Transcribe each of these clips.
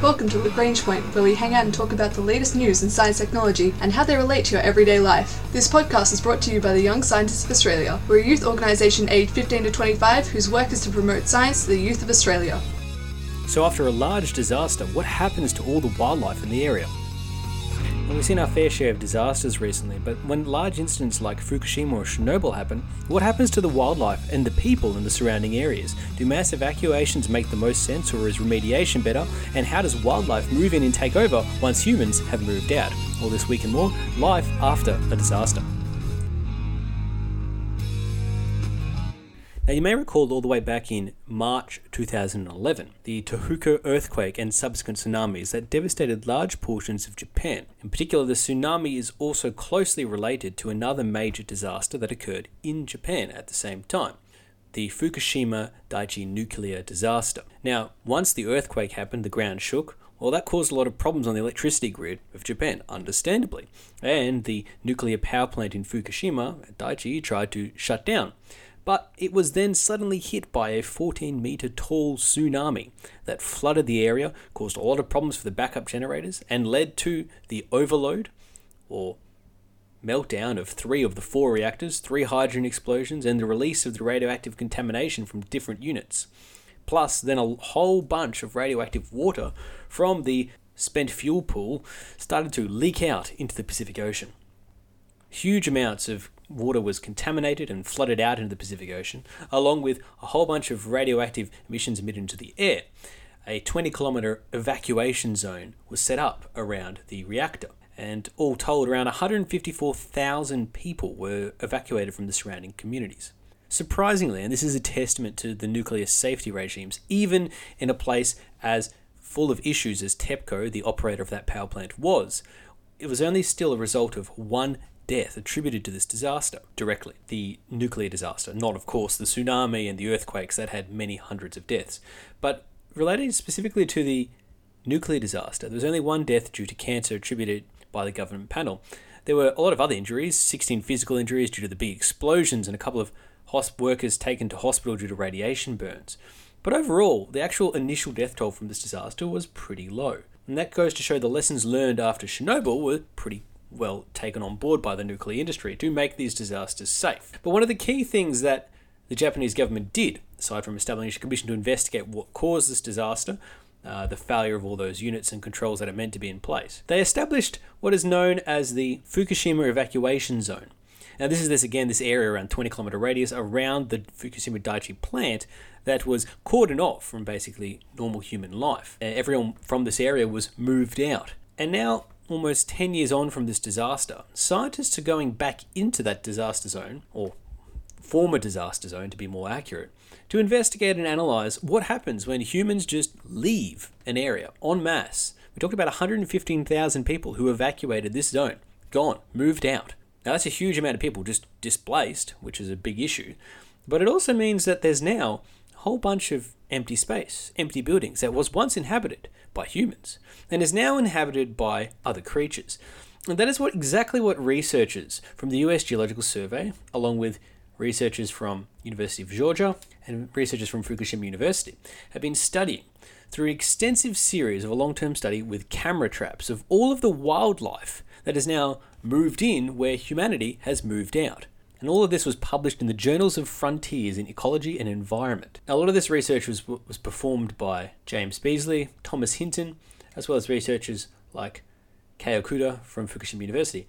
Welcome to Lagrange Point, where we hang out and talk about the latest news in science technology and how they relate to your everyday life. This podcast is brought to you by the Young Scientists of Australia. We're a youth organisation aged 15 to 25 whose work is to promote science to the youth of Australia. So, after a large disaster, what happens to all the wildlife in the area? And we've seen our fair share of disasters recently, but when large incidents like Fukushima or Chernobyl happen, what happens to the wildlife and the people in the surrounding areas? Do mass evacuations make the most sense, or is remediation better? And how does wildlife move in and take over once humans have moved out? All this week and more, life after a disaster. Now, you may recall all the way back in March 2011, the Tohoku earthquake and subsequent tsunamis that devastated large portions of Japan. In particular, the tsunami is also closely related to another major disaster that occurred in Japan at the same time the Fukushima Daiichi nuclear disaster. Now, once the earthquake happened, the ground shook. Well, that caused a lot of problems on the electricity grid of Japan, understandably. And the nuclear power plant in Fukushima, Daiichi, tried to shut down but it was then suddenly hit by a 14 meter tall tsunami that flooded the area, caused a lot of problems for the backup generators, and led to the overload or meltdown of three of the four reactors, three hydrogen explosions, and the release of the radioactive contamination from different units. Plus, then a whole bunch of radioactive water from the spent fuel pool started to leak out into the Pacific Ocean. Huge amounts of water was contaminated and flooded out into the Pacific Ocean, along with a whole bunch of radioactive emissions emitted into the air. A 20 kilometre evacuation zone was set up around the reactor, and all told, around 154,000 people were evacuated from the surrounding communities. Surprisingly, and this is a testament to the nuclear safety regimes, even in a place as full of issues as TEPCO, the operator of that power plant, was, it was only still a result of one death attributed to this disaster directly. The nuclear disaster, not, of course, the tsunami and the earthquakes that had many hundreds of deaths. But related specifically to the nuclear disaster, there was only one death due to cancer attributed by the government panel. There were a lot of other injuries 16 physical injuries due to the big explosions, and a couple of hosp- workers taken to hospital due to radiation burns. But overall, the actual initial death toll from this disaster was pretty low. And that goes to show the lessons learned after Chernobyl were pretty well taken on board by the nuclear industry to make these disasters safe. But one of the key things that the Japanese government did, aside from establishing a commission to investigate what caused this disaster, uh, the failure of all those units and controls that are meant to be in place, they established what is known as the Fukushima Evacuation Zone. Now, this is this again, this area around 20 kilometer radius around the Fukushima Daiichi plant that was cordoned off from basically normal human life. everyone from this area was moved out. And now almost 10 years on from this disaster, scientists are going back into that disaster zone, or former disaster zone to be more accurate, to investigate and analyze what happens when humans just leave an area en masse. We talked about 115,000 people who evacuated this zone, gone, moved out. Now, that's a huge amount of people just displaced, which is a big issue. But it also means that there's now a whole bunch of empty space, empty buildings that was once inhabited by humans and is now inhabited by other creatures. And that is what exactly what researchers from the US Geological Survey, along with researchers from University of Georgia and researchers from Fukushima University, have been studying through an extensive series of a long-term study with camera traps of all of the wildlife that has now moved in where humanity has moved out and all of this was published in the Journals of Frontiers in Ecology and Environment. Now, a lot of this research was, was performed by James Beasley, Thomas Hinton, as well as researchers like Kei Okuda from Fukushima University.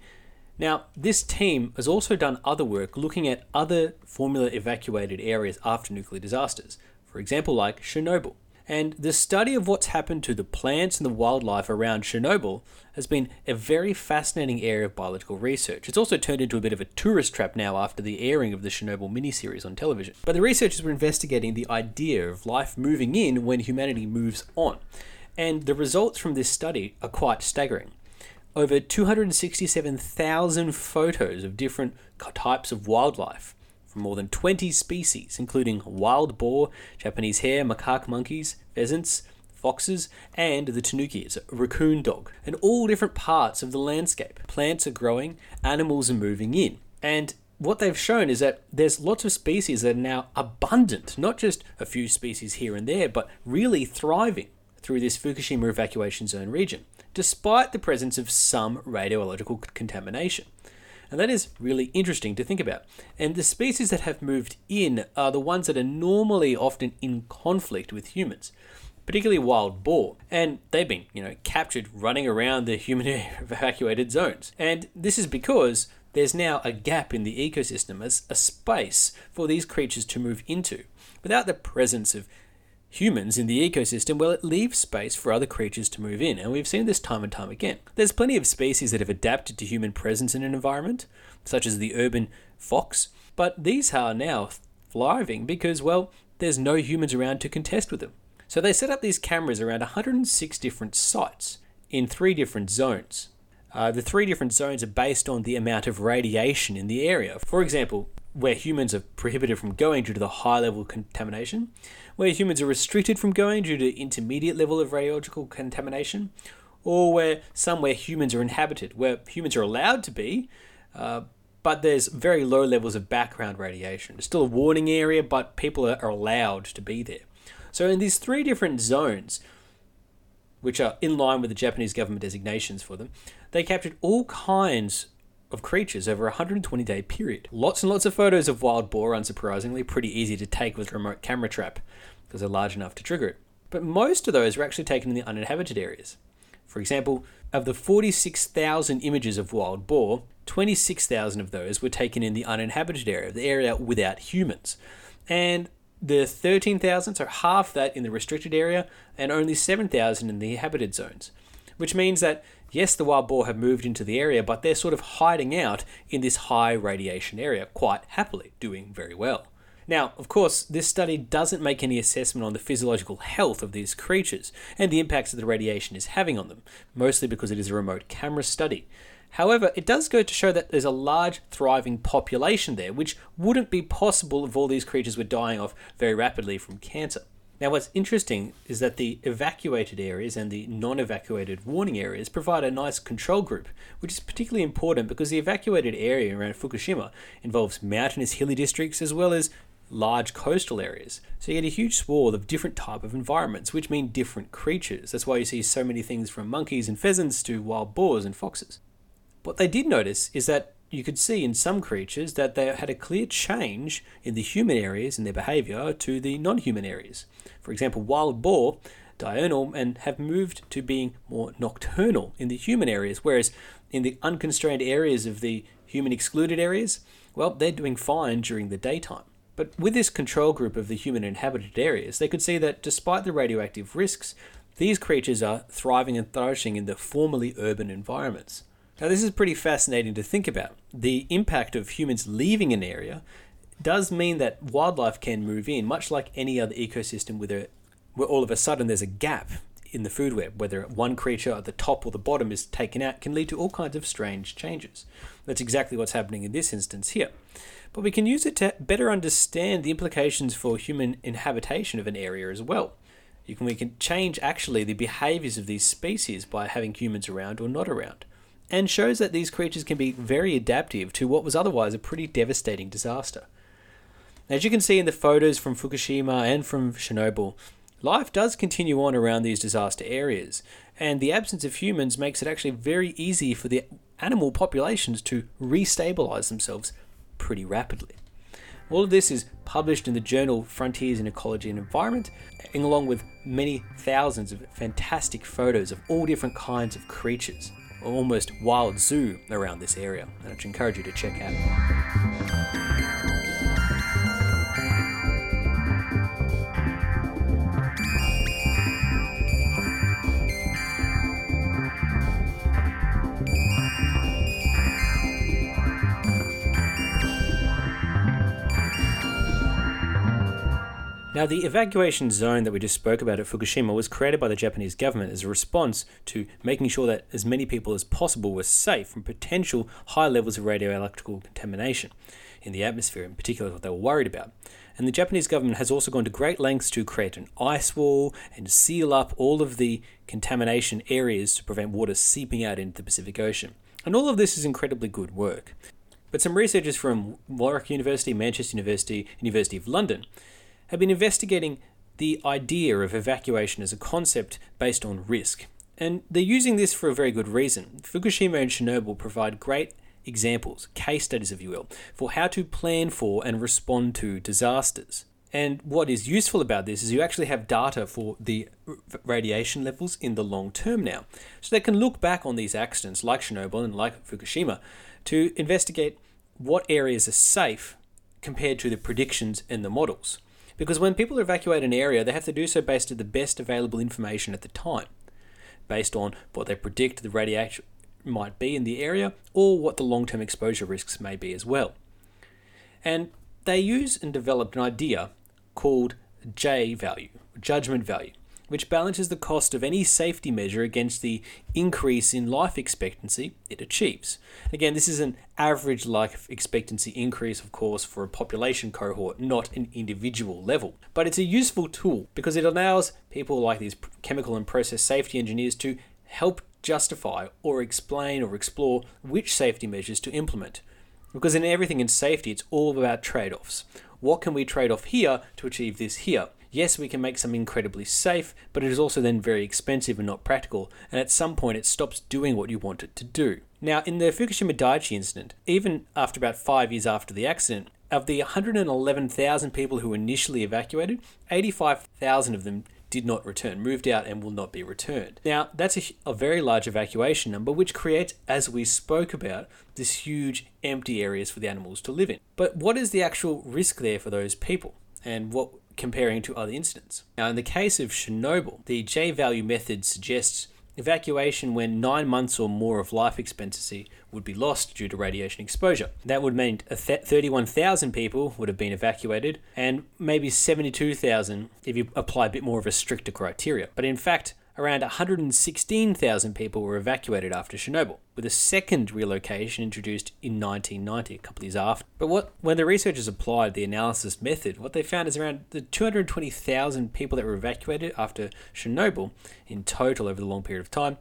Now, this team has also done other work looking at other formula evacuated areas after nuclear disasters, for example, like Chernobyl. And the study of what's happened to the plants and the wildlife around Chernobyl has been a very fascinating area of biological research. It's also turned into a bit of a tourist trap now after the airing of the Chernobyl miniseries on television. But the researchers were investigating the idea of life moving in when humanity moves on. And the results from this study are quite staggering. Over 267,000 photos of different types of wildlife from more than 20 species, including wild boar, Japanese hare, macaque monkeys, pheasants, foxes, and the tanuki, it's a raccoon dog, and all different parts of the landscape. Plants are growing, animals are moving in. And what they've shown is that there's lots of species that are now abundant, not just a few species here and there, but really thriving through this Fukushima evacuation zone region, despite the presence of some radiological contamination. And that is really interesting to think about. And the species that have moved in are the ones that are normally often in conflict with humans, particularly wild boar. And they've been, you know, captured running around the human evacuated zones. And this is because there's now a gap in the ecosystem as a space for these creatures to move into. Without the presence of humans in the ecosystem, well, it leaves space for other creatures to move in, and we've seen this time and time again. There's plenty of species that have adapted to human presence in an environment, such as the urban fox, but these are now thriving because, well, there's no humans around to contest with them. So they set up these cameras around 106 different sites in three different zones. Uh, the three different zones are based on the amount of radiation in the area. For example, where humans are prohibited from going due to the high level contamination, where humans are restricted from going due to intermediate level of radiological contamination, or where somewhere humans are inhabited, where humans are allowed to be, uh, but there's very low levels of background radiation. It's still a warning area, but people are allowed to be there. So in these three different zones, which are in line with the Japanese government designations for them, they captured all kinds of creatures over a 120 day period. Lots and lots of photos of wild boar, unsurprisingly, pretty easy to take with a remote camera trap because they're large enough to trigger it. But most of those were actually taken in the uninhabited areas. For example, of the 46,000 images of wild boar, 26,000 of those were taken in the uninhabited area, the area without humans. And the 13,000, so half that in the restricted area, and only 7,000 in the inhabited zones. Which means that, yes, the wild boar have moved into the area, but they're sort of hiding out in this high radiation area quite happily, doing very well. Now, of course, this study doesn't make any assessment on the physiological health of these creatures and the impacts that the radiation is having on them, mostly because it is a remote camera study. However, it does go to show that there's a large, thriving population there, which wouldn't be possible if all these creatures were dying off very rapidly from cancer. Now, what's interesting is that the evacuated areas and the non evacuated warning areas provide a nice control group, which is particularly important because the evacuated area around Fukushima involves mountainous hilly districts as well as large coastal areas. So you get a huge swath of different type of environments, which mean different creatures. That's why you see so many things from monkeys and pheasants to wild boars and foxes. What they did notice is that you could see in some creatures that they had a clear change in the human areas and their behavior to the non-human areas. For example, wild boar diurnal and have moved to being more nocturnal in the human areas, whereas in the unconstrained areas of the human excluded areas, well, they're doing fine during the daytime. But with this control group of the human inhabited areas, they could see that despite the radioactive risks, these creatures are thriving and flourishing in the formerly urban environments. Now, this is pretty fascinating to think about. The impact of humans leaving an area does mean that wildlife can move in, much like any other ecosystem where all of a sudden there's a gap in the food web, whether one creature at the top or the bottom is taken out, can lead to all kinds of strange changes. That's exactly what's happening in this instance here but we can use it to better understand the implications for human inhabitation of an area as well. You can, we can change actually the behaviors of these species by having humans around or not around, and shows that these creatures can be very adaptive to what was otherwise a pretty devastating disaster. As you can see in the photos from Fukushima and from Chernobyl, life does continue on around these disaster areas, and the absence of humans makes it actually very easy for the animal populations to restabilize themselves pretty rapidly. All of this is published in the journal Frontiers in Ecology and Environment, along with many thousands of fantastic photos of all different kinds of creatures, almost wild zoo around this area, and I'd encourage you to check out. Now, the evacuation zone that we just spoke about at Fukushima was created by the Japanese government as a response to making sure that as many people as possible were safe from potential high levels of radioelectrical contamination in the atmosphere, in particular, what they were worried about. And the Japanese government has also gone to great lengths to create an ice wall and seal up all of the contamination areas to prevent water seeping out into the Pacific Ocean. And all of this is incredibly good work. But some researchers from Warwick University, Manchester University, University of London have been investigating the idea of evacuation as a concept based on risk. And they're using this for a very good reason. Fukushima and Chernobyl provide great examples, case studies, if you will, for how to plan for and respond to disasters. And what is useful about this is you actually have data for the radiation levels in the long term now. So they can look back on these accidents, like Chernobyl and like Fukushima, to investigate what areas are safe compared to the predictions and the models. Because when people evacuate an area, they have to do so based on the best available information at the time, based on what they predict the radiation might be in the area or what the long term exposure risks may be as well. And they use and developed an idea called J value, judgment value, which balances the cost of any safety measure against the increase in life expectancy it achieves. Again, this is an average life expectancy increase, of course, for a population cohort, not an individual level. But it's a useful tool because it allows people like these chemical and process safety engineers to help justify or explain or explore which safety measures to implement. Because in everything in safety, it's all about trade offs. What can we trade off here to achieve this here? Yes, we can make something incredibly safe, but it is also then very expensive and not practical, and at some point it stops doing what you want it to do. Now, in the Fukushima Daiichi incident, even after about five years after the accident, of the 111,000 people who initially evacuated, 85,000 of them did not return, moved out, and will not be returned. Now, that's a, a, very large evacuation number, which creates, as we spoke about, this huge empty areas for the animals to live in. But what is the actual risk there for those people? And what comparing to other incidents. Now, in the case of Chernobyl, the J value method suggests evacuation when nine months or more of life expectancy would be lost due to radiation exposure. That would mean 31,000 people would have been evacuated and maybe 72,000 if you apply a bit more of a stricter criteria. But in fact, around 116,000 people were evacuated after Chernobyl, with a second relocation introduced in 1990, a couple of years after. But what, when the researchers applied the analysis method, what they found is around the 220,000 people that were evacuated after Chernobyl in total over the long period of time,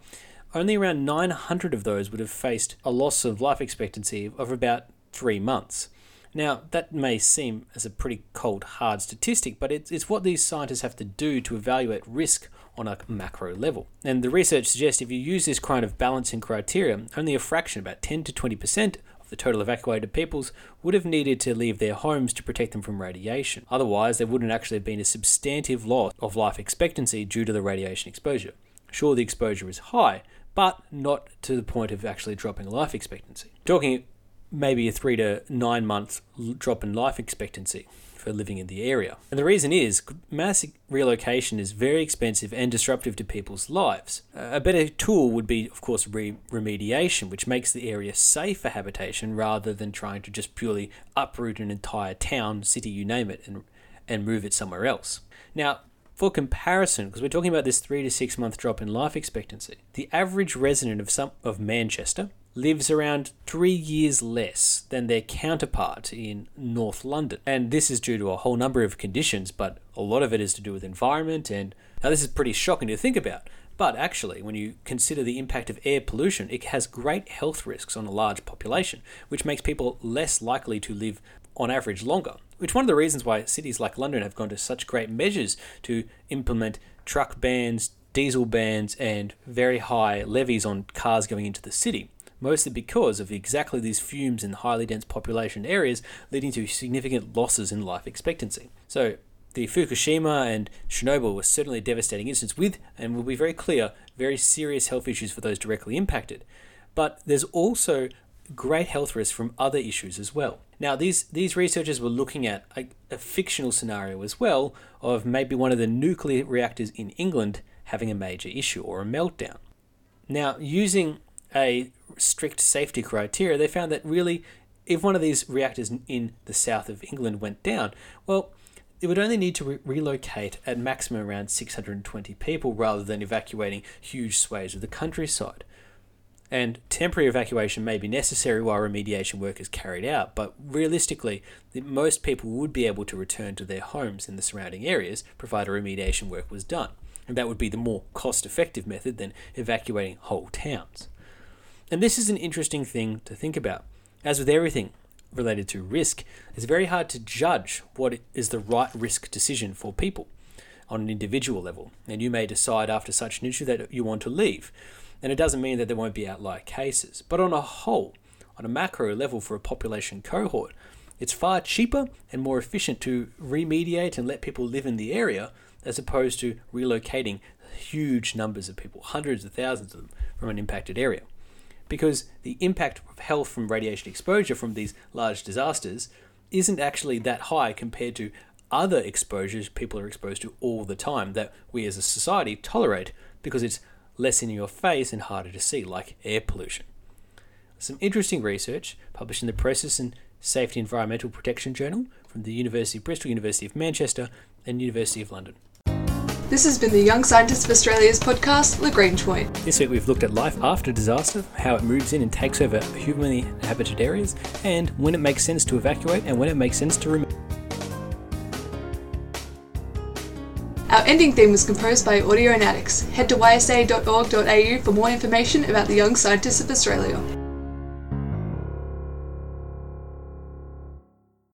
only around 900 of those would have faced a loss of life expectancy of about three months. Now, that may seem as a pretty cold, hard statistic, but it's, it's what these scientists have to do to evaluate risk on a macro level. And the research suggests if you use this kind of balancing criteria, only a fraction, about 10 to 20% of the total evacuated peoples, would have needed to leave their homes to protect them from radiation. Otherwise, there wouldn't actually have been a substantive loss of life expectancy due to the radiation exposure. Sure, the exposure is high, but not to the point of actually dropping life expectancy. Talking maybe a three to nine month drop in life expectancy for living in the area. And the reason is mass relocation is very expensive and disruptive to people's lives. A better tool would be, of course, re- remediation, which makes the area safe for habitation rather than trying to just purely uproot an entire town, city, you name it, and, and move it somewhere else. Now, for comparison, because we're talking about this three to six month drop in life expectancy, the average resident of some of Manchester, lives around three years less than their counterpart in North London. And this is due to a whole number of conditions, but a lot of it is to do with environment. And now, this is pretty shocking to think about. But actually, when you consider the impact of air pollution, it has great health risks on a large population, which makes people less likely to live on average longer. Which one of the reasons why cities like London have gone to such great measures to implement truck bans, diesel bans, and very high levies on cars going into the city mostly because of exactly these fumes in highly dense population areas, leading to significant losses in life expectancy. So, the Fukushima and Chernobyl were certainly devastating incidents with, and will be very clear, very serious health issues for those directly impacted. But there's also great health risks from other issues as well. Now, these, these researchers were looking at a, a fictional scenario as well of maybe one of the nuclear reactors in England having a major issue or a meltdown. Now, using a strict safety criteria, they found that really, if one of these reactors in the south of England went down, well, it would only need to re- relocate at maximum around 620 people rather than evacuating huge swathes of the countryside. And temporary evacuation may be necessary while remediation work is carried out, but realistically, most people would be able to return to their homes in the surrounding areas provided remediation work was done. And that would be the more cost effective method than evacuating whole towns. And this is an interesting thing to think about. As with everything related to risk, it's very hard to judge what is the right risk decision for people. on an individual level, and you may decide after such an issue that you want to leave. And it doesn't mean that there won't be outlier cases, but on a whole, on a macro level for a population cohort, it's far cheaper and more efficient to remediate and let people live in the area as opposed to relocating huge numbers of people, hundreds of thousands of them, from an impacted area. Because the impact of health from radiation exposure from these large disasters isn't actually that high compared to other exposures people are exposed to all the time that we as a society tolerate because it's less in your face and harder to see, like air pollution. Some interesting research published in the Process and Safety Environmental Protection Journal from the University of Bristol, University of Manchester, and University of London. This has been the Young Scientists of Australia's podcast, Lagrange Point. This week we've looked at life after disaster, how it moves in and takes over humanly inhabited areas, and when it makes sense to evacuate and when it makes sense to remain. Our ending theme was composed by Audionautix. Head to ysa.org.au for more information about the Young Scientists of Australia.